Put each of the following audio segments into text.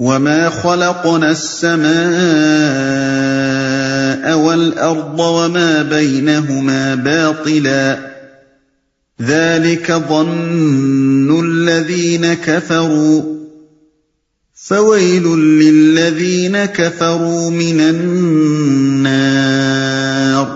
وما خلقنا السماء والأرض وما بينهما باطلا ذلك ظن الذين كفروا فويل للذين كفروا من النار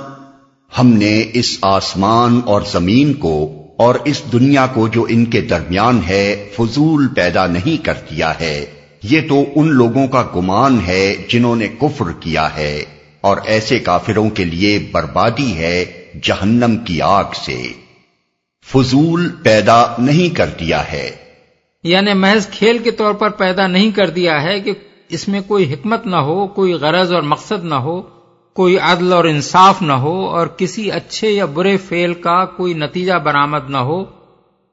ہم نے اس آسمان اور زمین کو اور اس دنیا کو جو ان کے درمیان ہے، فضول پیدا نہیں کر دیا ہے۔ یہ تو ان لوگوں کا گمان ہے جنہوں نے کفر کیا ہے، اور ایسے کافروں کے لیے بربادی ہے جہنم کی آگ سے۔ فضول پیدا نہیں کر دیا ہے۔ یعنی محض کھیل کے طور پر پیدا نہیں کر دیا ہے کہ اس میں کوئی حکمت نہ ہو، کوئی غرض اور مقصد نہ ہو، کوئی عدل اور انصاف نہ ہو، اور کسی اچھے یا برے فعل کا کوئی نتیجہ برآمد نہ ہو۔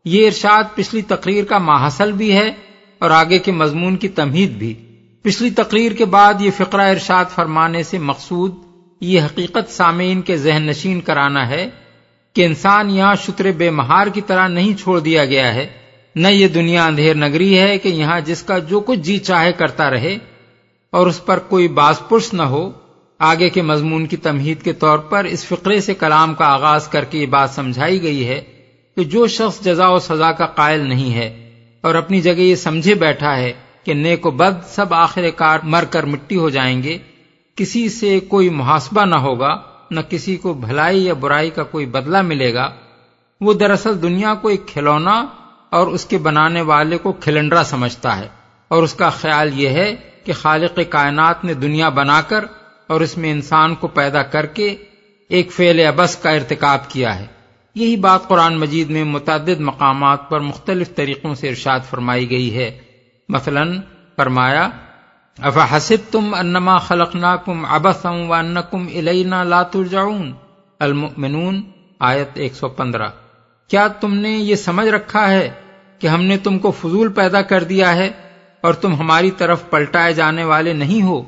یہ ارشاد پچھلی تقریر کا ماحصل بھی ہے۔ اور آگے کے مضمون کی تمہید بھی۔ پچھلی تقریر کے بعد یہ فقرہ ارشاد فرمانے سے مقصود یہ حقیقت سامعین کے ذہن نشین کرانا ہے کہ انسان یہاں شتر بے مہار کی طرح نہیں چھوڑ دیا گیا ہے۔ نہ یہ دنیا اندھیر نگری ہے کہ یہاں جس کا جو کچھ جی چاہے کرتا رہے اور اس پر کوئی باز پرس نہ ہو۔ آگے کے مضمون کی تمہید کے طور پر اس فقرے سے کلام کا آغاز کر کے یہ بات سمجھائی گئی ہے کہ جو شخص جزا و سزا کا قائل نہیں ہے اور اپنی جگہ یہ سمجھے بیٹھا ہے کہ نیک و بد سب آخر کار مر کر مٹی ہو جائیں گے، کسی سے کوئی محاسبہ نہ ہوگا، نہ کسی کو بھلائی یا برائی کا کوئی بدلہ ملے گا۔ وہ دراصل دنیا کو ایک کھلونا اور اس کے بنانے والے کو کھلنڈرا سمجھتا ہے۔ اور اس کا خیال یہ ہے کہ خالق کائنات نے دنیا بنا کر اور اس میں انسان کو پیدا کر کے ایک فعل ابس کا ارتکاب کیا ہے۔ یہی بات قرآن مجید میں متعدد مقامات پر مختلف طریقوں سے ارشاد فرمائی گئی ہے۔ مثلا فرمایا افا حسب تم انما خلق نا کم ابس و ان کم الینا لاتر جاؤن المنون آیت ایک سو پندرہ۔ کیا تم نے یہ سمجھ رکھا ہے کہ ہم نے تم کو فضول پیدا کر دیا ہے اور تم ہماری طرف پلٹائے جانے والے نہیں ہو؟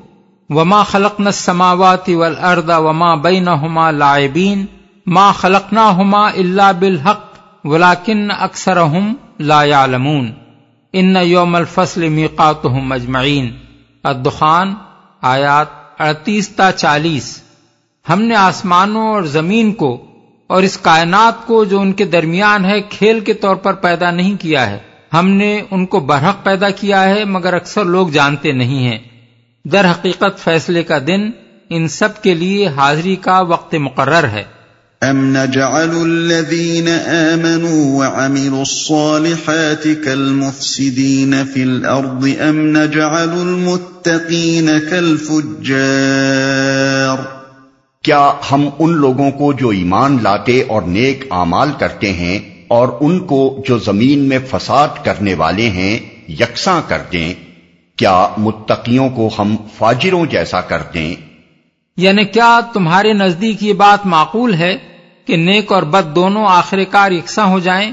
وما خلق نہ سماواتی ول اردا وما بئی نہ ہوما لائبین ماں اللہ بالحق ولاکن اکثر ہم لا یعلمون ان یوم الفصل میقات مجمعین الدخان، آیات اڑتیس تا چالیس. ہم نے آسمانوں اور زمین کو اور اس کائنات کو جو ان کے درمیان ہے، کھیل کے طور پر پیدا نہیں کیا ہے۔ ہم نے ان کو برحق پیدا کیا ہے، مگر اکثر لوگ جانتے نہیں ہیں۔ در حقیقت فیصلے کا دن ان سب کے لیے حاضری کا وقت مقرر ہے۔ ام نجعل الذين آمنوا وعملوا الصالحات كالمفسدين في الأرض ام نجعل المتقين كالفجار کیا ہم ان لوگوں کو جو ایمان لاتے اور نیک اعمال کرتے ہیں اور ان کو جو زمین میں فساد کرنے والے ہیں یکساں کر دیں؟ کیا متقیوں کو ہم فاجروں جیسا کر دیں؟ یعنی کیا تمہارے نزدیک یہ بات معقول ہے؟ کہ نیک اور بد دونوں آخر کار یکساں ہو جائیں۔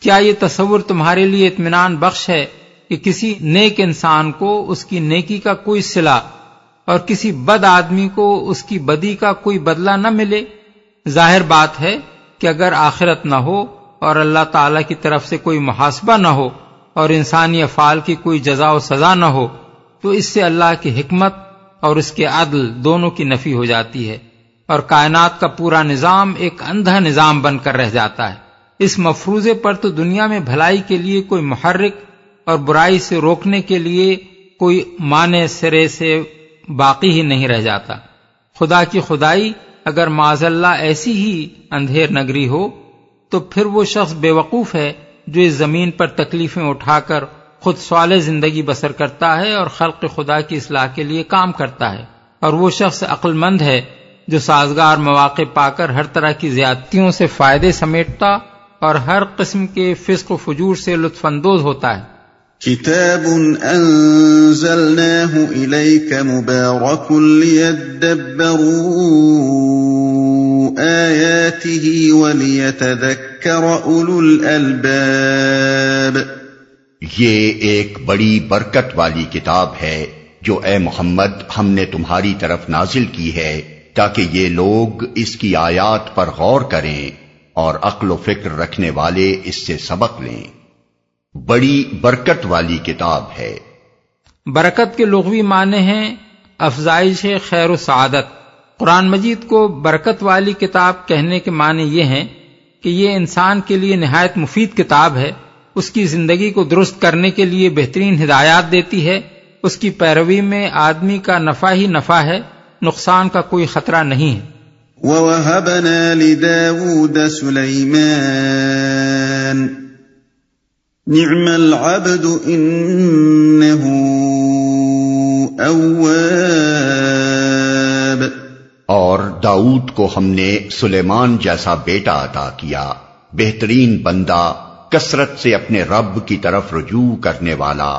کیا یہ تصور تمہارے لیے اطمینان بخش ہے کہ کسی نیک انسان کو اس کی نیکی کا کوئی صلاح اور کسی بد آدمی کو اس کی بدی کا کوئی بدلہ نہ ملے؟ ظاہر بات ہے کہ اگر آخرت نہ ہو اور اللہ تعالی کی طرف سے کوئی محاسبہ نہ ہو اور انسانی افعال کی کوئی جزا و سزا نہ ہو، تو اس سے اللہ کی حکمت اور اس کے عدل دونوں کی نفی ہو جاتی ہے۔ اور کائنات کا پورا نظام ایک اندھا نظام بن کر رہ جاتا ہے۔ اس مفروضے پر تو دنیا میں بھلائی کے لیے کوئی محرک اور برائی سے روکنے کے لیے کوئی معنی سرے سے باقی ہی نہیں رہ جاتا۔ خدا کی خدائی اگر معذ اللہ ایسی ہی اندھیر نگری ہو، تو پھر وہ شخص بے وقوف ہے جو اس زمین پر تکلیفیں اٹھا کر خود سوال زندگی بسر کرتا ہے اور خلق خدا کی اصلاح کے لیے کام کرتا ہے۔ اور وہ شخص عقل مند ہے جو سازگار مواقع پا کر ہر طرح کی زیادتیوں سے فائدے سمیٹتا اور ہر قسم کے فسق و فجور سے لطف اندوز ہوتا ہے۔ كتاب أنزلناه إليك مبارك ليدبروا آياته وليتذكر أولو الألباب یہ ایک بڑی برکت والی کتاب ہے جو اے محمد ہم نے تمہاری طرف نازل کی ہے۔ تاکہ یہ لوگ اس کی آیات پر غور کریں اور عقل و فکر رکھنے والے اس سے سبق لیں۔ بڑی برکت والی کتاب ہے۔ برکت کے لغوی معنی ہیں افزائش خیر و سعادت۔ قرآن مجید کو برکت والی کتاب کہنے کے معنی یہ ہیں کہ یہ انسان کے لیے نہایت مفید کتاب ہے۔ اس کی زندگی کو درست کرنے کے لیے بہترین ہدایات دیتی ہے۔ اس کی پیروی میں آدمی کا نفع ہی نفع ہے۔ نقصان کا کوئی خطرہ نہیں ہے۔ وَوَهَبْنَا لِدَاوُودَ سُلَيْمَانَ نِعْمَ الْعَبْدُ إِنَّهُ أَوَّابٌ۔ اور داؤد کو ہم نے سلیمان جیسا بیٹا عطا کیا بہترین بندہ کثرت سے اپنے رب کی طرف رجوع کرنے والا۔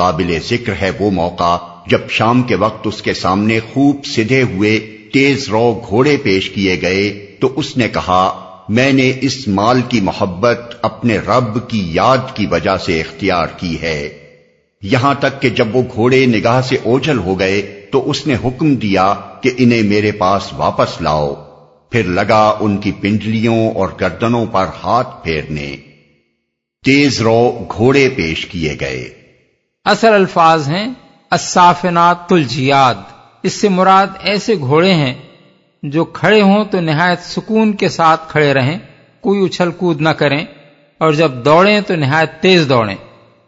قابل ذکر ہے وہ موقع جب شام کے وقت اس کے سامنے خوب سدھے ہوئے تیز رو گھوڑے پیش کیے گئے تو اس نے کہا، میں نے اس مال کی محبت اپنے رب کی یاد کی وجہ سے اختیار کی ہے۔ یہاں تک کہ جب وہ گھوڑے نگاہ سے اوجھل ہو گئے تو اس نے حکم دیا کہ انہیں میرے پاس واپس لاؤ۔ پھر لگا ان کی پنڈلیوں اور گردنوں پر ہاتھ پھیرنے۔ تیز رو گھوڑے پیش کیے گئے۔ اصل الفاظ ہیں اسافنات الجیاد اس سے مراد ایسے گھوڑے ہیں جو کھڑے ہوں تو نہایت سکون کے ساتھ کھڑے رہیں کوئی اچھل کود نہ کریں اور جب دوڑیں تو نہایت تیز دوڑیں۔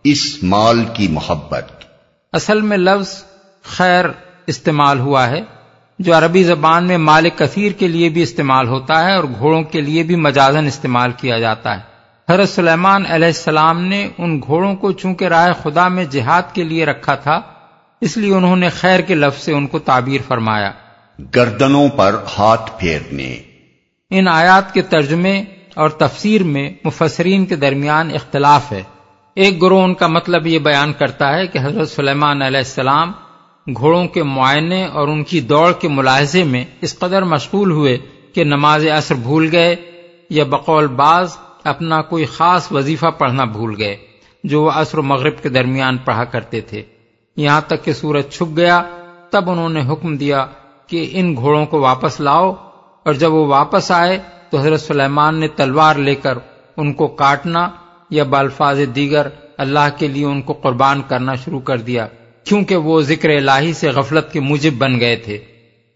اس مال کی محبت۔ اصل میں لفظ خیر استعمال ہوا ہے جو عربی زبان میں مالک کثیر کے لیے بھی استعمال ہوتا ہے اور گھوڑوں کے لیے بھی مجازن استعمال کیا جاتا ہے۔ حضرت سلیمان علیہ السلام نے ان گھوڑوں کو چونکہ راہ خدا میں جہاد کے لیے رکھا تھا اس لیے انہوں نے خیر کے لفظ سے ان کو تعبیر فرمایا۔ گردنوں پر ہاتھ پھیرنے۔ ان آیات کے ترجمے اور تفسیر میں مفسرین کے درمیان اختلاف ہے۔ ایک گروہ ان کا مطلب یہ بیان کرتا ہے کہ حضرت سلیمان علیہ السلام گھوڑوں کے معائنے اور ان کی دوڑ کے ملاحظے میں اس قدر مشغول ہوئے کہ نماز اثر بھول گئے یا بقول بعض اپنا کوئی خاص وظیفہ پڑھنا بھول گئے جو وہ عصر و مغرب کے درمیان پڑھا کرتے تھے۔ یہاں تک کہ سورج چھپ گیا، تب انہوں نے حکم دیا کہ ان گھوڑوں کو واپس لاؤ۔ اور جب وہ واپس آئے، تو حضرت سلیمان نے تلوار لے کر ان کو کاٹنا یا بالفاظ دیگر اللہ کے لیے ان کو قربان کرنا شروع کر دیا، کیونکہ وہ ذکر الہی سے غفلت کے موجب بن گئے تھے۔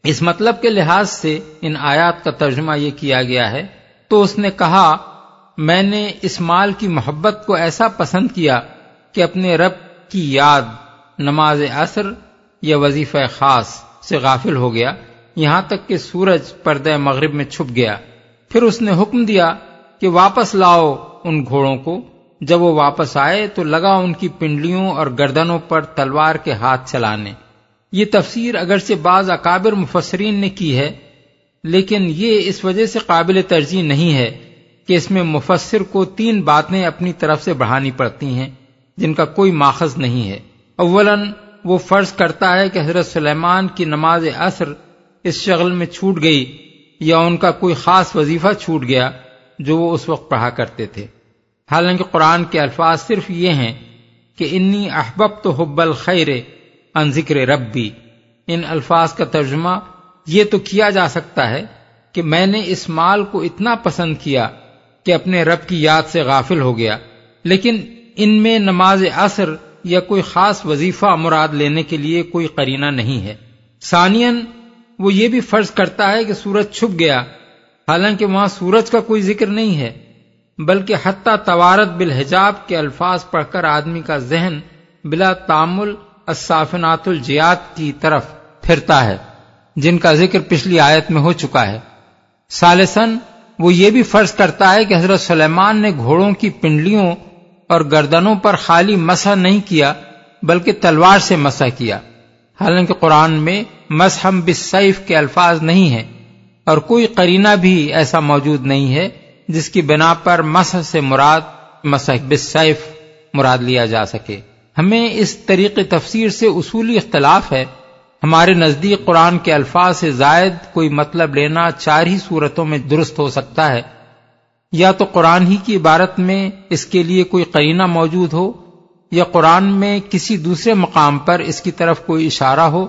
اس مطلب کے لحاظ سے ان آیات کا ترجمہ یہ کیا گیا ہے، تو اس نے کہا میں نے اس مال کی محبت کو ایسا پسند کیا کہ اپنے رب کی یاد، نماز اثر یا وظیفہ خاص سے غافل ہو گیا، یہاں تک کہ سورج پردہ مغرب میں چھپ گیا۔ پھر اس نے حکم دیا کہ واپس لاؤ ان گھوڑوں کو۔ جب وہ واپس آئے تو لگا ان کی پنڈلیوں اور گردنوں پر تلوار کے ہاتھ چلانے۔ یہ تفسیر اگرچہ بعض اکابر مفسرین نے کی ہے، لیکن یہ اس وجہ سے قابل ترجیح نہیں ہے کہ اس میں مفسر کو تین باتیں اپنی طرف سے بڑھانی پڑتی ہیں، جن کا کوئی ماخذ نہیں ہے۔ اولا، وہ فرض کرتا ہے کہ حضرت سلیمان کی نماز اثر اس شغل میں چھوٹ گئی یا ان کا کوئی خاص وظیفہ چھوٹ گیا جو وہ اس وقت پڑھا کرتے تھے۔ حالانکہ قرآن کے الفاظ صرف یہ ہیں کہ انی احبب تو حب الخیر ان ذکر ربی۔ ان الفاظ کا ترجمہ یہ تو کیا جا سکتا ہے کہ میں نے اس مال کو اتنا پسند کیا کہ اپنے رب کی یاد سے غافل ہو گیا۔ لیکن ان میں نماز اثر یا کوئی خاص وظیفہ مراد لینے کے لیے کوئی قرینہ نہیں ہے۔ ثانین وہ یہ بھی فرض کرتا ہے کہ سورج چھپ گیا۔ حالانکہ وہاں سورج کا کوئی ذکر نہیں ہے، بلکہ حتیٰ توارت بالحجاب کے الفاظ پڑھ کر آدمی کا ذہن بلا تعمل الصافنات الجیات کی طرف پھرتا ہے، جن کا ذکر پچھلی آیت میں ہو چکا ہے۔ سالسن وہ یہ بھی فرض کرتا ہے کہ حضرت سلیمان نے گھوڑوں کی پنڈلیوں اور گردنوں پر خالی مسح نہیں کیا، بلکہ تلوار سے مسح کیا۔ حالانکہ قرآن میں مسحم بسیف کے الفاظ نہیں ہیں، اور کوئی قرینہ بھی ایسا موجود نہیں ہے جس کی بنا پر مسح سے مراد مسح بسیف مراد لیا جا سکے۔ ہمیں اس طریقے تفسیر سے اصولی اختلاف ہے۔ ہمارے نزدیک قرآن کے الفاظ سے زائد کوئی مطلب لینا چار ہی صورتوں میں درست ہو سکتا ہے۔ یا تو قرآن ہی کی عبارت میں اس کے لیے کوئی قرینہ موجود ہو، یا قرآن میں کسی دوسرے مقام پر اس کی طرف کوئی اشارہ ہو،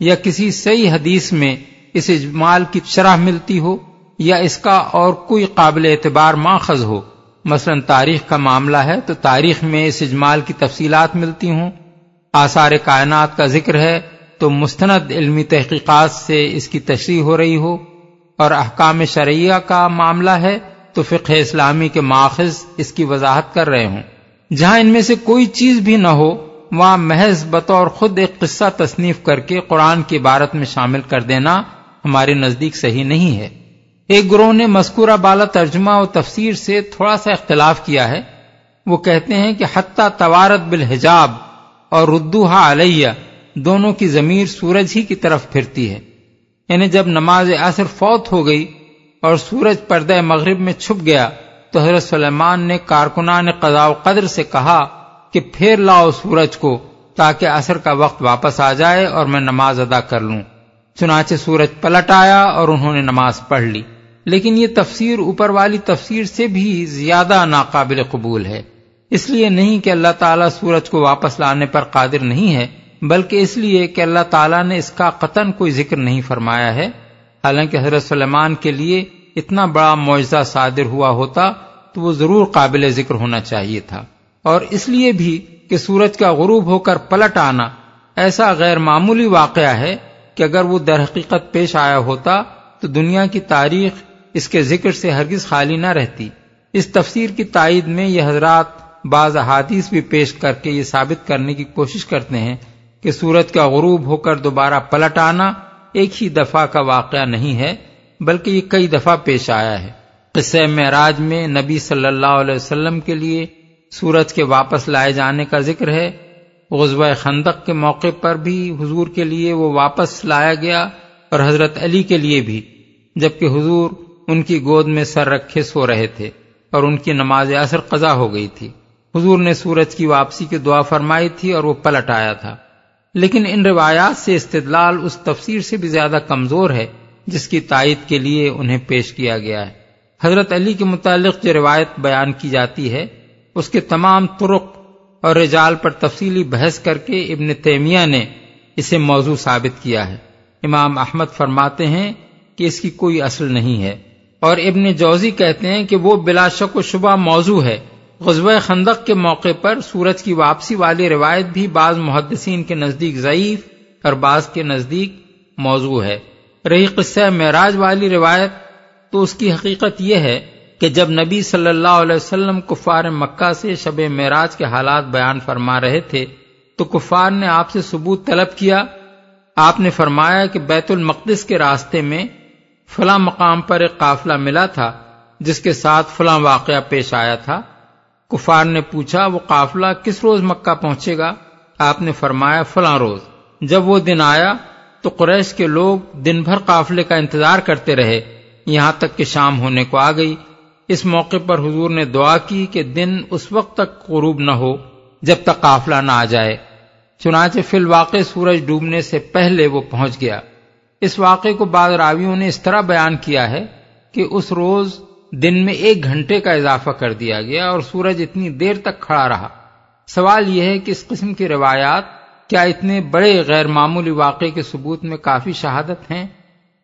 یا کسی صحیح حدیث میں اس اجمال کی شرح ملتی ہو، یا اس کا اور کوئی قابل اعتبار ماخذ ہو۔ مثلا تاریخ کا معاملہ ہے تو تاریخ میں اس اجمال کی تفصیلات ملتی ہوں۔ آثار کائنات کا ذکر ہے تو مستند علمی تحقیقات سے اس کی تشریح ہو رہی ہو اور احکام شرعیہ کا معاملہ ہے تو فقہ اسلامی کے ماخذ اس کی وضاحت کر رہے ہوں۔ جہاں ان میں سے کوئی چیز بھی نہ ہو، وہاں محض بطور خود ایک قصہ تصنیف کر کے قرآن کی عبارت میں شامل کر دینا ہمارے نزدیک صحیح نہیں ہے۔ ایک گروہ نے مذکورہ بالا ترجمہ و تفسیر سے تھوڑا سا اختلاف کیا ہے۔ وہ کہتے ہیں کہ حتیٰ توارت بالحجاب اور ردوہا علیہ دونوں کی ضمیر سورج ہی کی طرف پھرتی ہے۔ یعنی جب نماز اثر فوت ہو گئی اور سورج پردہ مغرب میں چھپ گیا، تو حضرت سلیمان نے کارکنان قضاء و قدر سے کہا کہ پھر لاؤ سورج کو تاکہ اثر کا وقت واپس آ جائے اور میں نماز ادا کر لوں۔ چنانچہ سورج پلٹ آیا اور انہوں نے نماز پڑھ لی۔ لیکن یہ تفسیر اوپر والی تفسیر سے بھی زیادہ ناقابل قبول ہے۔ اس لیے نہیں کہ اللہ تعالیٰ سورج کو واپس لانے پر قادر نہیں ہے۔ بلکہ اس لیے کہ اللہ تعالیٰ نے اس کا قطن کوئی ذکر نہیں فرمایا ہے۔ حالانکہ حضرت سلیمان کے لیے اتنا بڑا معجزہ صادر ہوا ہوتا تو وہ ضرور قابل ذکر ہونا چاہیے تھا۔ اور اس لیے بھی کہ سورج کا غروب ہو کر پلٹ آنا ایسا غیر معمولی واقعہ ہے کہ اگر وہ در حقیقت پیش آیا ہوتا تو دنیا کی تاریخ اس کے ذکر سے ہرگز خالی نہ رہتی۔ اس تفسیر کی تائید میں یہ حضرات بعض احادیث بھی پیش کر کے یہ ثابت کرنے کی کوشش کرتے ہیں کہ سورج کا غروب ہو کر دوبارہ پلٹ آنا ایک ہی دفعہ کا واقعہ نہیں ہے، بلکہ یہ کئی دفعہ پیش آیا ہے۔ قصہ معراج میں نبی صلی اللہ علیہ وسلم کے لیے سورج کے واپس لائے جانے کا ذکر ہے۔ غزوہ خندق کے موقع پر بھی حضور کے لیے وہ واپس لایا گیا اور حضرت علی کے لیے بھی، جبکہ حضور ان کی گود میں سر رکھے سو رہے تھے اور ان کی نماز اثر قضا ہو گئی تھی۔ حضور نے سورج کی واپسی کی دعا فرمائی تھی اور وہ پلٹ آیا تھا۔ لیکن ان روایات سے استدلال اس تفسیر سے بھی زیادہ کمزور ہے، جس کی تائید کے لیے انہیں پیش کیا گیا ہے۔ حضرت علی کے متعلق جو روایت بیان کی جاتی ہے، اس کے تمام ترک اور رجال پر تفصیلی بحث کر کے ابن تیمیہ نے اسے موضوع ثابت کیا ہے۔ امام احمد فرماتے ہیں کہ اس کی کوئی اصل نہیں ہے اور ابن جوزی کہتے ہیں کہ وہ بلا شک و شبہ موضوع ہے۔ غزوہ خندق کے موقع پر سورج کی واپسی والی روایت بھی بعض محدثین کے نزدیک ضعیف اور بعض کے نزدیک موضوع ہے۔ رہی قصہ معراج والی روایت تو اس کی حقیقت یہ ہے کہ جب نبی صلی اللہ علیہ وسلم کفار مکہ سے شب معراج کے حالات بیان فرما رہے تھے تو کفار نے آپ سے ثبوت طلب کیا۔ آپ نے فرمایا کہ بیت المقدس کے راستے میں فلاں مقام پر ایک قافلہ ملا تھا جس کے ساتھ فلاں واقعہ پیش آیا تھا۔ کفار نے پوچھا، وہ قافلہ کس روز مکہ پہنچے گا؟ آپ نے فرمایا، فلاں روز۔ جب وہ دن آیا، تو قریش کے لوگ دن بھر قافلے کا انتظار کرتے رہے۔ یہاں تک کہ شام ہونے کو آ گئی۔ اس موقع پر حضور نے دعا کی کہ دن اس وقت تک غروب نہ ہو، جب تک قافلہ نہ آ جائے۔ چنانچہ فی الواقع سورج ڈوبنے سے پہلے وہ پہنچ گیا۔ اس واقعے کو بعض راویوں نے اس طرح بیان کیا ہے کہ اس روز دن میں ایک گھنٹے کا اضافہ کر دیا گیا اور سورج اتنی دیر تک کھڑا رہا۔ سوال یہ ہے کہ اس قسم کی روایات کیا اتنے بڑے غیر معمولی واقعے کے ثبوت میں کافی شہادت ہیں؟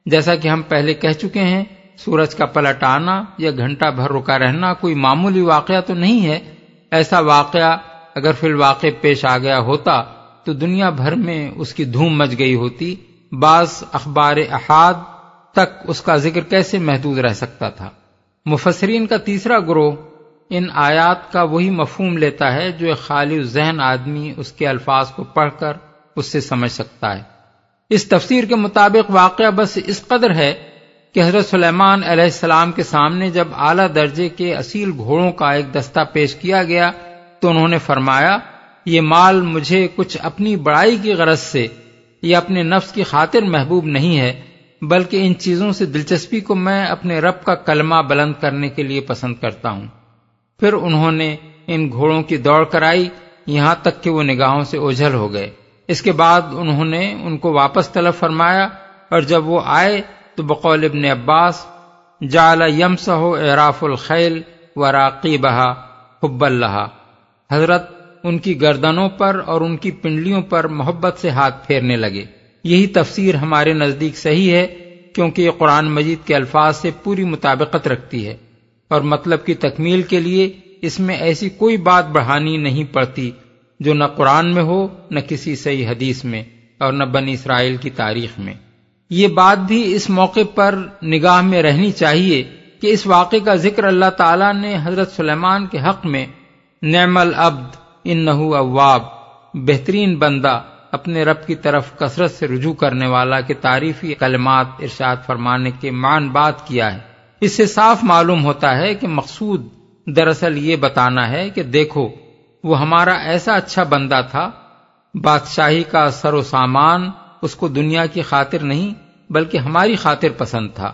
جیسا کہ ہم پہلے کہہ چکے ہیں، سورج کا پلٹ آنا یا گھنٹہ بھر رکا رہنا کوئی معمولی واقعہ تو نہیں ہے۔ ایسا واقعہ اگر فی الواقع پیش آ گیا ہوتا تو دنیا بھر میں اس کی دھوم مچ گئی ہوتی۔ بعض اخبار احاد تک اس کا ذکر کیسے محدود رہ سکتا تھا؟ مفسرین کا تیسرا گروہ ان آیات کا وہی مفہوم لیتا ہے جو ایک خالی ذہن آدمی اس کے الفاظ کو پڑھ کر اس سے سمجھ سکتا ہے۔ اس تفسیر کے مطابق واقعہ بس اس قدر ہے کہ حضرت سلیمان علیہ السلام کے سامنے جب اعلی درجے کے اصیل گھوڑوں کا ایک دستہ پیش کیا گیا تو انہوں نے فرمایا، یہ مال مجھے کچھ اپنی بڑائی کی غرض سے یا اپنے نفس کی خاطر محبوب نہیں ہے بلکہ ان چیزوں سے دلچسپی کو میں اپنے رب کا کلمہ بلند کرنے کے لیے پسند کرتا ہوں۔ پھر انہوں نے ان گھوڑوں کی دوڑ کرائی، یہاں تک کہ وہ نگاہوں سے اوجھل ہو گئے۔ اس کے بعد انہوں نے ان کو واپس طلب فرمایا، اور جب وہ آئے تو بقول ابن عباس جال یم اعراف الخیل و راقی بہا حب اللہ۔ حضرت ان کی گردنوں پر اور ان کی پنڈلیوں پر محبت سے ہاتھ پھیرنے لگے۔ یہی تفسیر ہمارے نزدیک صحیح ہے، کیونکہ یہ قرآن مجید کے الفاظ سے پوری مطابقت رکھتی ہے۔ اور مطلب کی تکمیل کے لیے اس میں ایسی کوئی بات بڑھانی نہیں پڑتی جو نہ قرآن میں ہو، نہ کسی صحیح حدیث میں اور نہ بنی اسرائیل کی تاریخ میں۔ یہ بات بھی اس موقع پر نگاہ میں رہنی چاہیے کہ اس واقعے کا ذکر اللہ تعالیٰ نے حضرت سلیمان کے حق میں، نعم العبد ان نحو اواب، بہترین بندہ اپنے رب کی طرف کثرت سے رجوع کرنے والا کے تعریفی کلمات ارشاد فرمانے کے مان بات کیا ہے۔ اس سے صاف معلوم ہوتا ہے کہ مقصود دراصل یہ بتانا ہے کہ دیکھو، وہ ہمارا ایسا اچھا بندہ تھا، بادشاہی کا سر و سامان اس کو دنیا کی خاطر نہیں بلکہ ہماری خاطر پسند تھا۔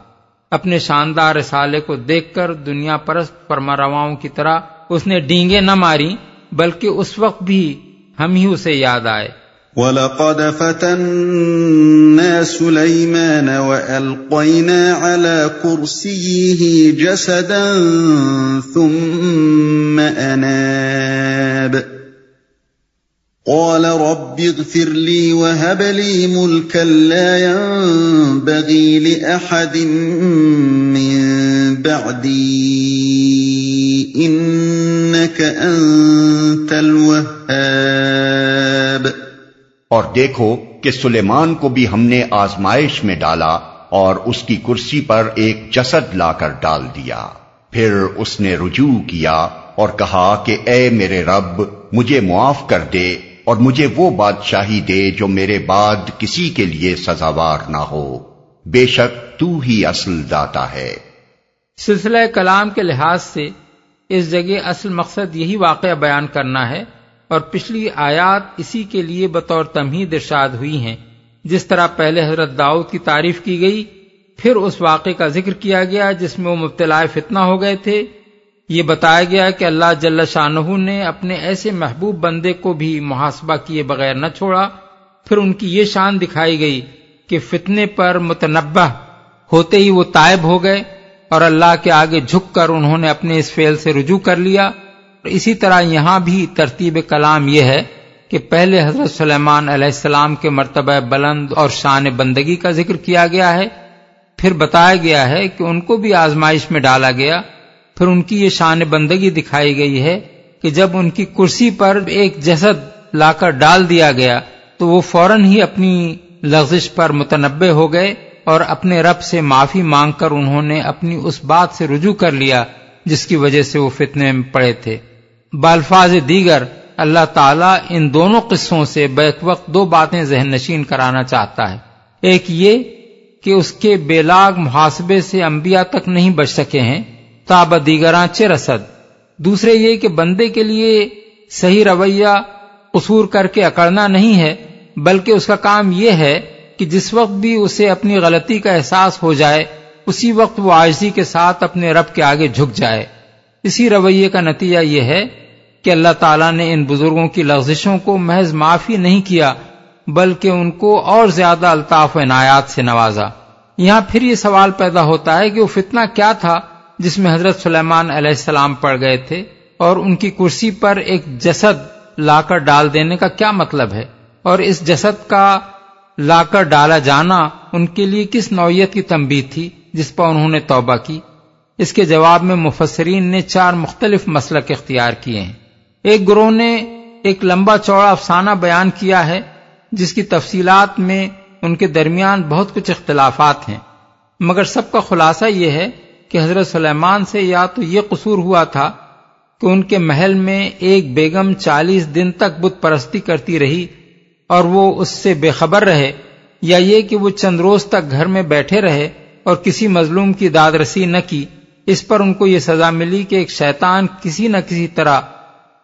اپنے شاندار رسالے کو دیکھ کر دنیا پرست فرما رواؤں کی طرح اس نے ڈینگے نہ ماری بلکہ اس وقت بھی ہم ہی اسے یاد آئے۔ وَلَقَدْ فَتَنَّا سُلَيْمَانَ وَأَلْقَيْنَا عَلَى كُرْسِيِّهِ جَسَدًا ثُمَّ أَنَابَ قَالَ رَبِّ اغْفِرْ لِي وَهَبْ لِي مُلْكًا لَا يَنبَغِي لِأَحَدٍ مِّن بَعْدِي إِنَّكَ أَنتَ الْوَهَّابُ اور دیکھو کہ سلیمان کو بھی ہم نے آزمائش میں ڈالا اور اس کی کرسی پر ایک جسد لا کر ڈال دیا۔ پھر اس نے رجوع کیا اور کہا کہ اے میرے رب، مجھے معاف کر دے اور مجھے وہ بادشاہی دے جو میرے بعد کسی کے لیے سزاوار نہ ہو۔ بے شک تو ہی اصل داتا ہے۔ سلسلہ کلام کے لحاظ سے اس جگہ اصل مقصد یہی واقعہ بیان کرنا ہے اور پچھلی آیات اسی کے لیے بطور تمہید ارشاد ہوئی ہیں۔ جس طرح پہلے حضرت داؤد کی تعریف کی گئی، پھر اس واقعے کا ذکر کیا گیا جس میں وہ مبتلا فتنہ ہو گئے تھے۔ یہ بتایا گیا کہ اللہ جل شاہ نے اپنے ایسے محبوب بندے کو بھی محاسبہ کیے بغیر نہ چھوڑا۔ پھر ان کی یہ شان دکھائی گئی کہ فتنے پر متنبع ہوتے ہی وہ طائب ہو گئے اور اللہ کے آگے جھک کر انہوں نے اپنے اس فیل سے رجوع کر لیا۔ اسی طرح یہاں بھی ترتیب کلام یہ ہے کہ پہلے حضرت سلیمان علیہ السلام کے مرتبہ بلند اور شان بندگی کا ذکر کیا گیا ہے، پھر بتایا گیا ہے کہ ان کو بھی آزمائش میں ڈالا گیا، پھر ان کی یہ شان بندگی دکھائی گئی ہے کہ جب ان کی کرسی پر ایک جسد لا کر ڈال دیا گیا تو وہ فوراً ہی اپنی لغزش پر متنبع ہو گئے اور اپنے رب سے معافی مانگ کر انہوں نے اپنی اس بات سے رجوع کر لیا جس کی وجہ سے وہ فتنے میں پڑے تھے۔ بالفاظ دیگر اللہ تعالیٰ ان دونوں قصوں سے بیک وقت دو باتیں ذہن نشین کرانا چاہتا ہے۔ ایک یہ کہ اس کے بے لاگ محاسبے سے انبیاء تک نہیں بچ سکے ہیں، تاب دیگراں رسد۔ دوسرے یہ کہ بندے کے لیے صحیح رویہ قصور کر کے اکڑنا نہیں ہے، بلکہ اس کا کام یہ ہے کہ جس وقت بھی اسے اپنی غلطی کا احساس ہو جائے، اسی وقت وہ آجزی کے ساتھ اپنے رب کے آگے جھک جائے۔ اسی رویے کا نتیجہ یہ ہے کہ اللہ تعالیٰ نے ان بزرگوں کی لغزشوں کو محض معافی نہیں کیا، بلکہ ان کو اور زیادہ الطاف و عنایات سے نوازا۔ یہاں پھر یہ سوال پیدا ہوتا ہے کہ وہ فتنہ کیا تھا جس میں حضرت سلیمان علیہ السلام پڑ گئے تھے اور ان کی کرسی پر ایک جسد لا کر ڈال دینے کا کیا مطلب ہے؟ اور اس جسد کا لا کر ڈالا جانا ان کے لیے کس نوعیت کی تنبیہ تھی جس پر انہوں نے توبہ کی؟ اس کے جواب میں مفسرین نے چار مختلف مسلک اختیار کیے ہیں۔ ایک گروہ نے ایک لمبا چوڑا افسانہ بیان کیا ہے، جس کی تفصیلات میں ان کے درمیان بہت کچھ اختلافات ہیں۔ مگر سب کا خلاصہ یہ ہے کہ حضرت سلیمان سے یا تو یہ قصور ہوا تھا کہ ان کے محل میں ایک بیگم چالیس دن تک بت پرستی کرتی رہی اور وہ اس سے بے خبر رہے، یا یہ کہ وہ چند روز تک گھر میں بیٹھے رہے اور کسی مظلوم کی داد رسی نہ کی۔ اس پر ان کو یہ سزا ملی کہ ایک شیطان کسی نہ کسی طرح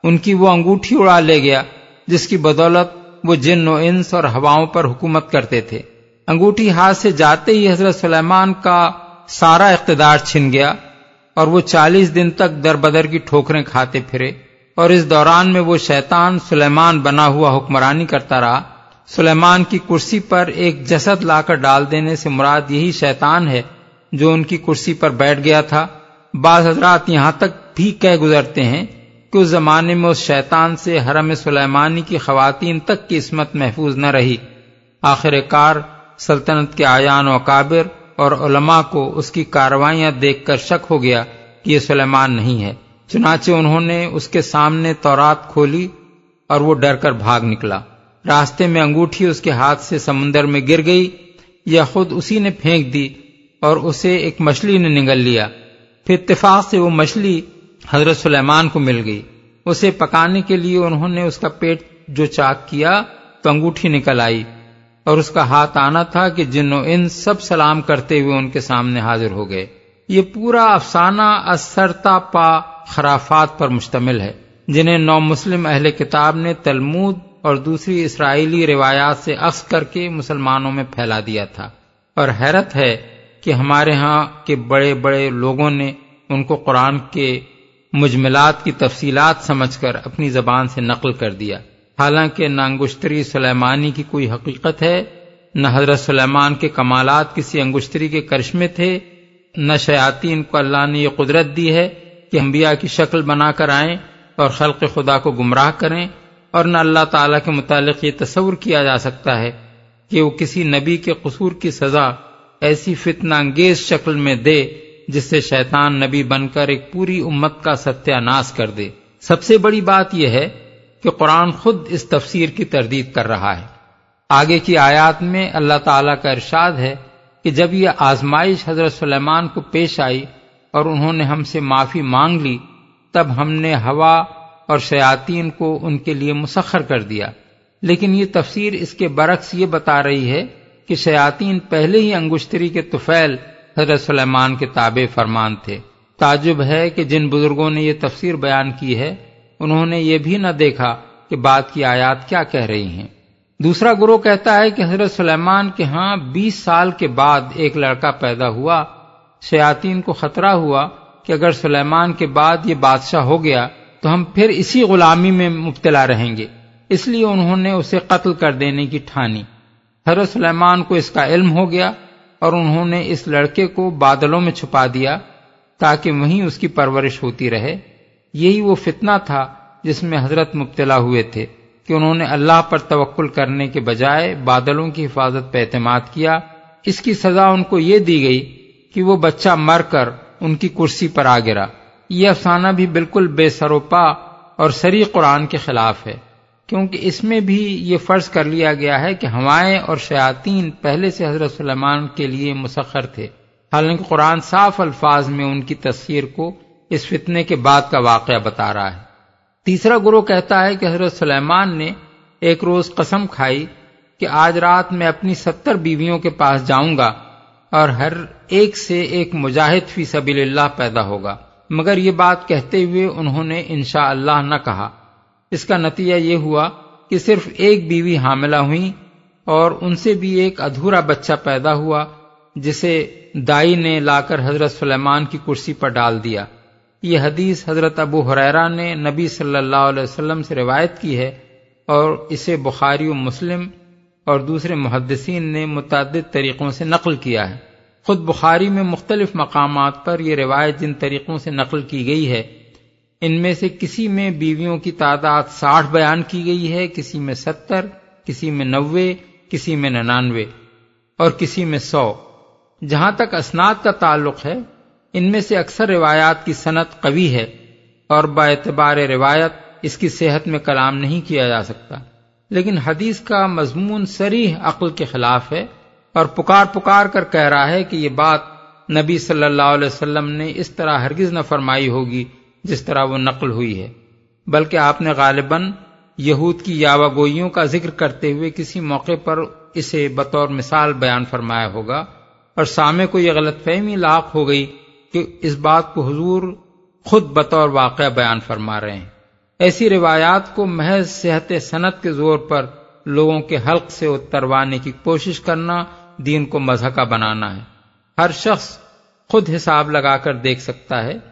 ان کی وہ انگوٹھی اڑا لے گیا، جس کی بدولت وہ جن و انس اور ہواؤں پر حکومت کرتے تھے۔ انگوٹھی ہاتھ سے جاتے ہی حضرت سلیمان کا سارا اقتدار چھن گیا اور وہ چالیس دن تک در بدر کی ٹھوکریں کھاتے پھرے۔ اور اس دوران میں وہ شیطان سلیمان بنا ہوا حکمرانی کرتا رہا۔ سلیمان کی کرسی پر ایک جسد لا کر ڈال دینے سے مراد یہی شیطان ہے جو ان کی کرسی پر بیٹھ گیا تھا۔ بعض حضرات یہاں تک بھی کہہ گزرتے ہیں۔ کہ اس زمانے میں اس شیطان سے حرم سلیمانی کی خواتین تک کی عصمت محفوظ نہ رہی؟ آخر کار سلطنت کے آیان و کابر اور علماء کو اس کی کاروائیاں دیکھ کر شک ہو گیا کہ یہ سلیمان نہیں ہے۔ چنانچہ انہوں نے اس کے سامنے تورات کھولی اور وہ ڈر کر بھاگ نکلا۔ راستے میں انگوٹھی اس کے ہاتھ سے سمندر میں گر گئی، یا خود اسی نے پھینک دی اور اسے ایک مچھلی نے نگل لیا۔ پھر اتفاق سے وہ مچھلی حضرت سلیمان کو مل گئی۔ اسے پکانے کے لیے انہوں نے اس کا پیٹ جو چاک کیا، تو انگوٹھی نکل آئی اور اس کا ہاتھ آنا تھا کہ جن و ان سب سلام کرتے ہوئے ان کے سامنے حاضر ہو گئے۔ یہ پورا افسانہ اسرتا پا خرافات پر مشتمل ہے، جنہیں نو مسلم اہل کتاب نے تلمود اور دوسری اسرائیلی روایات سے عکس کر کے مسلمانوں میں پھیلا دیا تھا۔ اور حیرت ہے کہ ہمارے ہاں کے بڑے بڑے لوگوں نے ان کو قرآن کے مجملات کی تفصیلات سمجھ کر اپنی زبان سے نقل کر دیا۔ حالانکہ نہ انگشتری سلیمانی کی کوئی حقیقت ہے، نہ حضرت سلیمان کے کمالات کسی انگشتری کے کرشمے تھے، نہ شیاطین کو اللہ نے یہ قدرت دی ہے کہ انبیاء کی شکل بنا کر آئیں اور خلق خدا کو گمراہ کریں اور نہ اللہ تعالیٰ کے متعلق یہ تصور کیا جا سکتا ہے کہ وہ کسی نبی کے قصور کی سزا ایسی فتنہ انگیز شکل میں دے جس سے شیطان نبی بن کر ایک پوری امت کا ستیہ ناس کر دے۔ سب سے بڑی بات یہ ہے کہ قرآن خود اس تفسیر کی تردید کر رہا ہے۔ آگے کی آیات میں اللہ تعالیٰ کا ارشاد ہے کہ جب یہ آزمائش حضرت سلیمان کو پیش آئی اور انہوں نے ہم سے معافی مانگ لی، تب ہم نے ہوا اور شیاطین کو ان کے لیے مسخر کر دیا۔ لیکن یہ تفسیر اس کے برعکس یہ بتا رہی ہے کہ شیاطین پہلے ہی انگشتری کے طفیل حضرت سلیمان کے تابع فرمان تھے۔ تعجب ہے کہ جن بزرگوں نے یہ تفسیر بیان کی ہے، انہوں نے یہ بھی نہ دیکھا کہ بات کی آیات کیا کہہ رہی ہیں۔ دوسرا گروہ کہتا ہے کہ حضرت سلیمان کے ہاں بیس سال کے بعد ایک لڑکا پیدا ہوا۔ شیاطین کو خطرہ ہوا کہ اگر سلیمان کے بعد یہ بادشاہ ہو گیا تو ہم پھر اسی غلامی میں مبتلا رہیں گے۔ اس لیے انہوں نے اسے قتل کر دینے کی ٹھانی۔ حضرت سلیمان کو اس کا علم ہو گیا اور انہوں نے اس لڑکے کو بادلوں میں چھپا دیا تاکہ وہیں اس کی پرورش ہوتی رہے۔ یہی وہ فتنہ تھا جس میں حضرت مبتلا ہوئے تھے کہ انہوں نے اللہ پر توکل کرنے کے بجائے بادلوں کی حفاظت پہ اعتماد کیا۔ اس کی سزا ان کو یہ دی گئی کہ وہ بچہ مر کر ان کی کرسی پر آ گرا۔ یہ افسانہ بھی بالکل بے سروپا اور سری قرآن کے خلاف ہے۔ کیونکہ اس میں بھی یہ فرض کر لیا گیا ہے کہ ہوائیں اور شیاطین پہلے سے حضرت سلیمان کے لیے مسخر تھے۔ حالانکہ قرآن صاف الفاظ میں ان کی تصویر کو اس فتنے کے بعد کا واقعہ بتا رہا ہے۔ تیسرا گروہ کہتا ہے کہ حضرت سلیمان نے ایک روز قسم کھائی کہ آج رات میں اپنی ستر بیویوں کے پاس جاؤں گا اور ہر ایک سے ایک مجاہد فی سبیل اللہ پیدا ہوگا۔ مگر یہ بات کہتے ہوئے انہوں نے انشاء اللہ نہ کہا۔ اس کا نتیجہ یہ ہوا کہ صرف ایک بیوی حاملہ ہوئی اور ان سے بھی ایک ادھورا بچہ پیدا ہوا جسے دائی نے لا کر حضرت سلیمان کی کرسی پر ڈال دیا۔ یہ حدیث حضرت ابو حریرا نے نبی صلی اللہ علیہ وسلم سے روایت کی ہے اور اسے بخاری و مسلم اور دوسرے محدثین نے متعدد طریقوں سے نقل کیا ہے۔ خود بخاری میں مختلف مقامات پر یہ روایت جن طریقوں سے نقل کی گئی ہے ان میں سے کسی میں بیویوں کی تعداد ساٹھ بیان کی گئی ہے، کسی میں ستر، کسی میں نوے، کسی میں ننانوے، اور کسی میں سو۔ جہاں تک اسناد کا تعلق ہے، ان میں سے اکثر روایات کی صنعت قوی ہے، اور با اعتبار روایت اس کی صحت میں کلام نہیں کیا جا سکتا۔ لیکن حدیث کا مضمون سریح عقل کے خلاف ہے، اور پکار پکار کر کہہ رہا ہے کہ یہ بات نبی صلی اللہ علیہ وسلم نے اس طرح ہرگز نہ فرمائی ہوگی۔ جس طرح وہ نقل ہوئی ہے۔ بلکہ آپ نے غالباً یہود کی یاوا گوئیوں کا ذکر کرتے ہوئے کسی موقع پر اسے بطور مثال بیان فرمایا ہوگا۔ اور سامع کو یہ غلط فہمی لاق ہو گئی کہ اس بات کو حضور خود بطور واقعہ بیان فرما رہے ہیں۔ ایسی روایات کو محض صحت صنعت کے زور پر لوگوں کے حلق سے اتروانے کی کوشش کرنا دین کو مذہقہ بنانا ہے۔ ہر شخص خود حساب لگا کر دیکھ سکتا ہے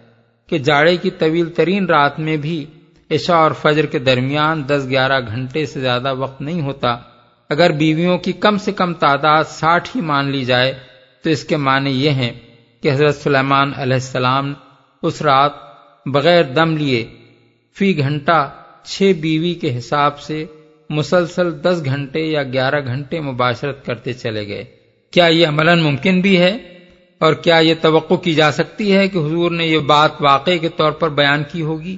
کہ جاڑے کی طویل ترین رات میں بھی عشاء اور فجر کے درمیان دس گیارہ گھنٹے سے زیادہ وقت نہیں ہوتا۔ اگر بیویوں کی کم سے کم تعداد ساٹھ ہی مان لی جائے، تو اس کے معنی یہ ہیں کہ حضرت سلیمان علیہ السلام اس رات بغیر دم لیے فی گھنٹہ چھ بیوی کے حساب سے مسلسل دس گھنٹے یا گیارہ گھنٹے مباشرت کرتے چلے گئے۔ کیا یہ عملاً ممکن بھی ہے؟ اور کیا یہ توقع کی جا سکتی ہے کہ حضور نے یہ بات واقع کے طور پر بیان کی ہوگی؟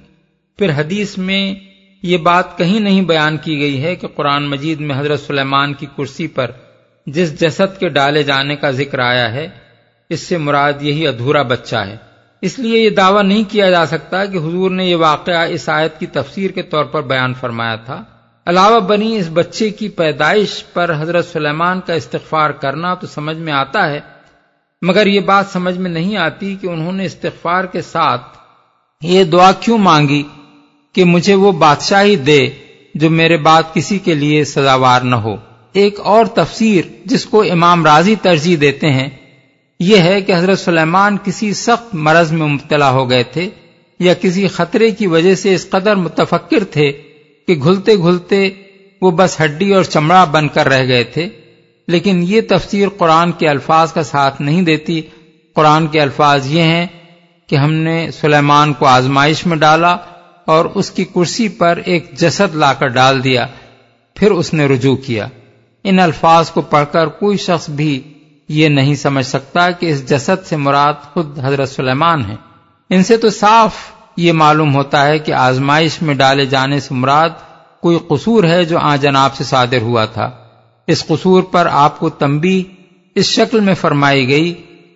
پھر حدیث میں یہ بات کہیں نہیں بیان کی گئی ہے کہ قرآن مجید میں حضرت سلیمان کی کرسی پر جس جسد کے ڈالے جانے کا ذکر آیا ہے، اس سے مراد یہی ادھورا بچہ ہے۔ اس لیے یہ دعویٰ نہیں کیا جا سکتا کہ حضور نے یہ واقعہ اس آیت کی تفسیر کے طور پر بیان فرمایا تھا۔ علاوہ بنی اس بچے کی پیدائش پر حضرت سلیمان کا استغفار کرنا تو سمجھ میں آتا ہے مگر یہ بات سمجھ میں نہیں آتی کہ انہوں نے استغفار کے ساتھ یہ دعا کیوں مانگی کہ مجھے وہ بادشاہی دے جو میرے بعد کسی کے لیے سزاوار نہ ہو۔ ایک اور تفسیر جس کو امام راضی ترجیح دیتے ہیں، یہ ہے کہ حضرت سلیمان کسی سخت مرض میں مبتلا ہو گئے تھے یا کسی خطرے کی وجہ سے اس قدر متفکر تھے کہ گھلتے گھلتے وہ بس ہڈی اور چمڑا بن کر رہ گئے تھے۔ لیکن یہ تفسیر قرآن کے الفاظ کا ساتھ نہیں دیتی۔ قرآن کے الفاظ یہ ہیں کہ ہم نے سلیمان کو آزمائش میں ڈالا اور اس کی کرسی پر ایک جسد لا کر ڈال دیا، پھر اس نے رجوع کیا۔ ان الفاظ کو پڑھ کر کوئی شخص بھی یہ نہیں سمجھ سکتا کہ اس جسد سے مراد خود حضرت سلیمان ہے ان سے تو صاف یہ معلوم ہوتا ہے کہ آزمائش میں ڈالے جانے سے مراد کوئی قصور ہے جو آ جناب سے صادر ہوا تھا۔ اس قصور پر آپ کو تمبی اس شکل میں فرمائی گئی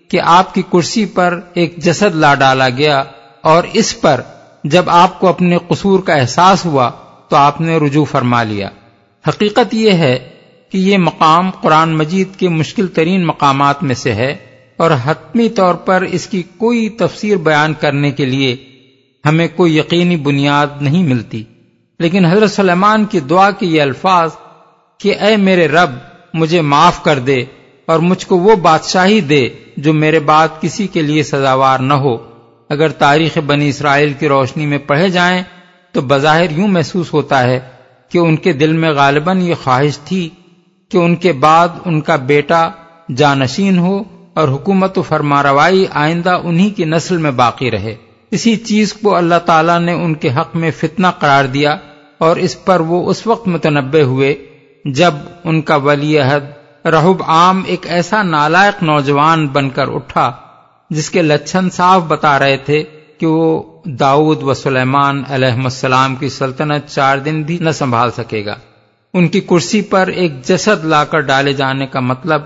کہ آپ کی کرسی پر ایک جسد لا ڈالا گیا اور اس پر جب آپ کو اپنے قصور کا احساس ہوا تو آپ نے رجوع فرما لیا۔ حقیقت یہ ہے کہ یہ مقام قرآن مجید کے مشکل ترین مقامات میں سے ہے اور حتمی طور پر اس کی کوئی تفسیر بیان کرنے کے لیے ہمیں کوئی یقینی بنیاد نہیں ملتی۔ لیکن حضرت سلیمان کی دعا کے یہ الفاظ کہ اے میرے رب، مجھے معاف کر دے اور مجھ کو وہ بادشاہی دے جو میرے بعد کسی کے لیے سزاوار نہ ہو۔ اگر تاریخ بنی اسرائیل کی روشنی میں پڑھے جائیں تو بظاہر یوں محسوس ہوتا ہے کہ ان کے دل میں غالباً یہ خواہش تھی کہ ان کے بعد ان کا بیٹا جانشین ہو اور حکومت و فرما روائی آئندہ انہی کی نسل میں باقی رہے۔ اسی چیز کو اللہ تعالیٰ نے ان کے حق میں فتنہ قرار دیا اور اس پر وہ اس وقت متنبع ہوئے جب ان کا ولی عہد رہب عام ایک ایسا نالائق نوجوان بن کر اٹھا، جس کے لچھن صاف بتا رہے تھے کہ وہ داؤد و سلیمان علیہ السلام کی سلطنت چار دن بھی نہ سنبھال سکے گا۔ ان کی کرسی پر ایک جسد لا کر ڈالے جانے کا مطلب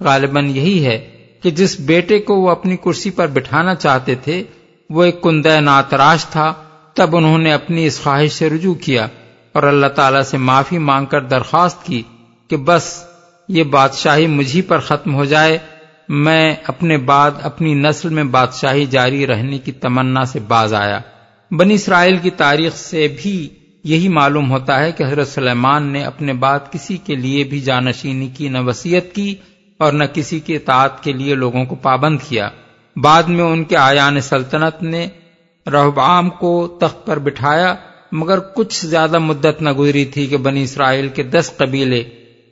غالباً یہی ہے کہ جس بیٹے کو وہ اپنی کرسی پر بٹھانا چاہتے تھے، وہ ایک کندہ ناتراش تھا، تب انہوں نے اپنی اس خواہش سے رجوع کیا۔ اور اللہ تعالی سے معافی مانگ کر درخواست کی کہ بس یہ بادشاہی مجھے پر ختم ہو جائے، میں اپنے بعد اپنی نسل میں بادشاہی جاری رہنے کی تمنا سے باز آیا۔ بنی اسرائیل کی تاریخ سے بھی یہی معلوم ہوتا ہے کہ حضرت سلیمان نے اپنے بعد کسی کے لیے بھی جانشینی کی، نہ وسیعت کی اور نہ کسی کے اطاعت کے لیے لوگوں کو پابند کیا۔ بعد میں ان کے آیان سلطنت نے رحبام کو تخت پر بٹھایا مگر کچھ زیادہ مدت نہ گزری تھی کہ بنی اسرائیل کے دس قبیلے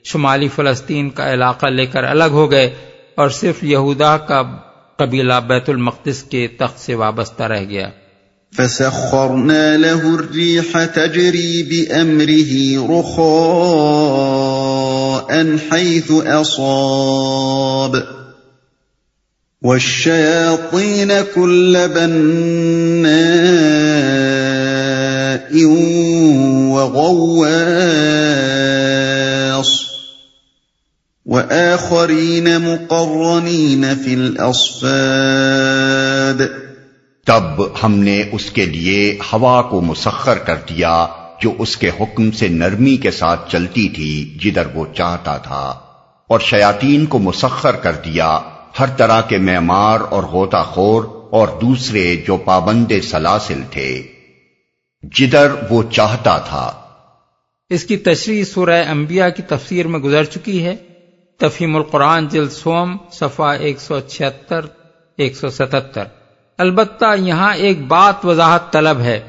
شمالی فلسطین کا علاقہ لے کر الگ ہو گئے اور صرف یہودا کا قبیلہ بیت المقدس کے تخت سے وابستہ رہ گیا۔ فسخرنا له الريح تجري بأمره رخاء حيث أصاب. والشياطين كل بناء وغواص وآخرين مقرنين في الأصفاد تب ہم نے اس کے لیے ہوا کو مسخر کر دیا جو اس کے حکم سے نرمی کے ساتھ چلتی تھی جدھر وہ چاہتا تھا۔ اور شیاتین کو مسخر کر دیا، ہر طرح کے معمار اور غوطہ خور اور دوسرے جو پابند سلاسل تھے۔ جدھر وہ چاہتا تھا۔ اس کی تشریح سورہ انبیاء کی تفسیر میں گزر چکی ہے۔ تفہیم القرآن جلد سوم، صفحہ ایک سو چھہتر، ایک سو ستتر۔ البتہ یہاں ایک بات وضاحت طلب ہے۔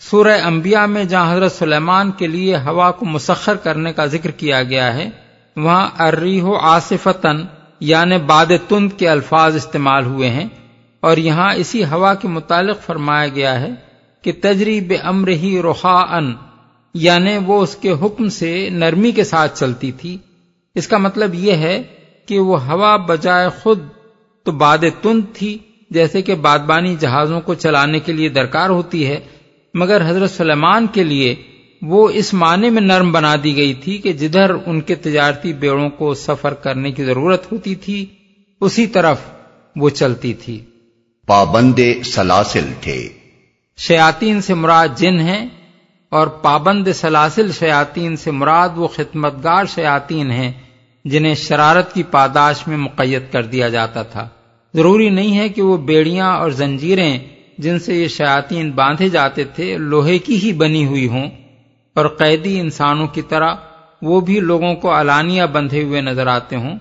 سورہ انبیاء میں جہاں حضرت سلیمان کے لیے ہوا کو مسخر کرنے کا ذکر کیا گیا ہے، وہاں ارریح و آصفتاً یعنی باد تند کے الفاظ استعمال ہوئے ہیں۔ اور یہاں اسی ہوا کے متعلق فرمایا گیا ہے۔ کہ تجریب امر ہی روحا ان یعنی وہ اس کے حکم سے نرمی کے ساتھ چلتی تھی۔ اس کا مطلب یہ ہے کہ وہ ہوا بجائے خود تو باد تند تھی، جیسے کہ بادبانی جہازوں کو چلانے کے لیے درکار ہوتی ہے، مگر حضرت سلیمان کے لیے وہ اس معنی میں نرم بنا دی گئی تھی کہ جدھر ان کے تجارتی بیڑوں کو سفر کرنے کی ضرورت ہوتی تھی، اسی طرف وہ چلتی تھی۔ پابند سلاسل تھے۔ شیاتین سے مراد جن ہیں اور پابند سلاسل شیاتین سے مراد وہ خدمتگار شیاتین ہیں جنہیں شرارت کی پاداش میں مقید کر دیا جاتا تھا۔ ضروری نہیں ہے کہ وہ بیڑیاں اور زنجیریں جن سے یہ شیاطین باندھے جاتے تھے لوہے کی ہی بنی ہوئی ہوں اور قیدی انسانوں کی طرح وہ بھی لوگوں کو علانیہ بندھے ہوئے نظر آتے ہوں۔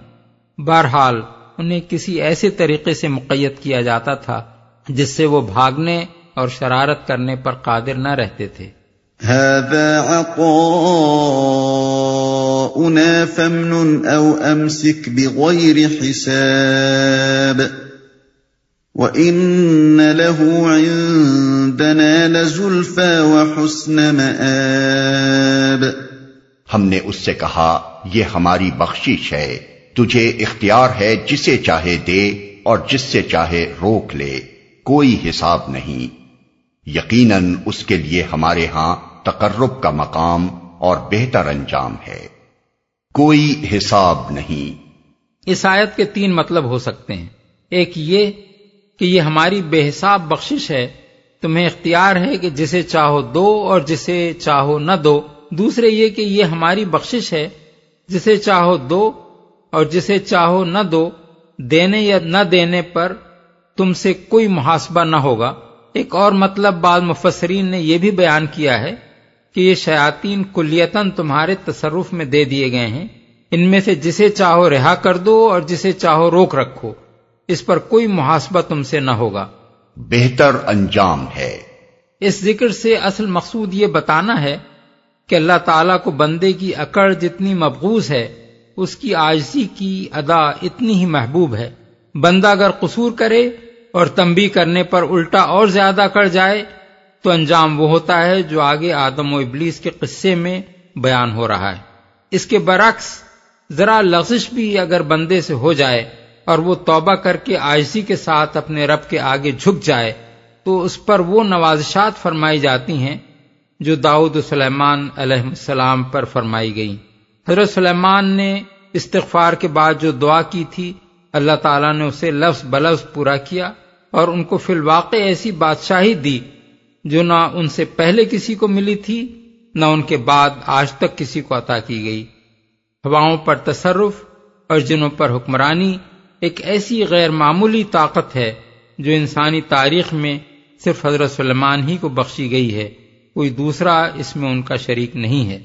بہرحال انہیں کسی ایسے طریقے سے مقید کیا جاتا تھا جس سے وہ بھاگنے اور شرارت کرنے پر قادر نہ رہتے تھے۔ عطاؤنا فمن او امسك بغير حساب وان له عندنا لزلفى وحسن مآب ہم نے اس سے کہا یہ ہماری بخشش ہے۔ تجھے اختیار ہے جسے چاہے دے اور جس سے چاہے روک لے۔ کوئی حساب نہیں۔ یقیناً اس کے لیے ہمارے ہاں تقرب کا مقام اور بہتر انجام ہے۔ کوئی حساب نہیں۔ اس آیت کے تین مطلب ہو سکتے ہیں۔ ایک یہ کہ یہ ہماری بے حساب بخشش ہے، تمہیں اختیار ہے کہ جسے چاہو دو اور جسے چاہو نہ دو۔ دوسرے یہ کہ یہ ہماری بخشش ہے، جسے چاہو دو اور جسے چاہو نہ دو، دینے یا نہ دینے پر تم سے کوئی محاسبہ نہ ہوگا۔ ایک اور مطلب بعض مفسرین نے یہ بھی بیان کیا ہے کہ یہ شیاطین کلیتن تمہارے تصرف میں دے دیے گئے ہیں۔ ان میں سے جسے چاہو رہا کر دو اور جسے چاہو روک رکھو۔ اس پر کوئی محاسبہ تم سے نہ ہوگا۔ بہتر انجام ہے۔ اس ذکر سے اصل مقصود یہ بتانا ہے کہ اللہ تعالیٰ کو بندے کی اکڑ جتنی مبغوز ہے اس کی آجزی کی ادا اتنی ہی محبوب ہے۔ بندہ اگر قصور کرے اور تنبی کرنے پر الٹا اور زیادہ کر جائے تو انجام وہ ہوتا ہے جو آگے آدم و ابلیس کے قصے میں بیان ہو رہا ہے۔ اس کے برعکس، ذرا لغزش بھی اگر بندے سے ہو جائے اور وہ توبہ کر کے آجزی کے ساتھ اپنے رب کے آگے جھک جائے تو اس پر وہ نوازشات فرمائی جاتی ہیں جو داؤد سلیمان علیہ السلام پر فرمائی گئی حضرت سلیمان نے استغفار کے بعد جو دعا کی تھی، اللہ تعالیٰ نے اسے لفظ بلفظ پورا کیا۔ اور ان کو فی الواقع ایسی بادشاہی دی جو نہ ان سے پہلے کسی کو ملی تھی، نہ ان کے بعد آج تک کسی کو عطا کی گئی۔ ہواؤں پر تصرف اور جنوں پر حکمرانی ایک ایسی غیر معمولی طاقت ہے جو انسانی تاریخ میں صرف حضرت سلمان ہی کو بخشی گئی ہے، کوئی دوسرا اس میں ان کا شریک نہیں ہے۔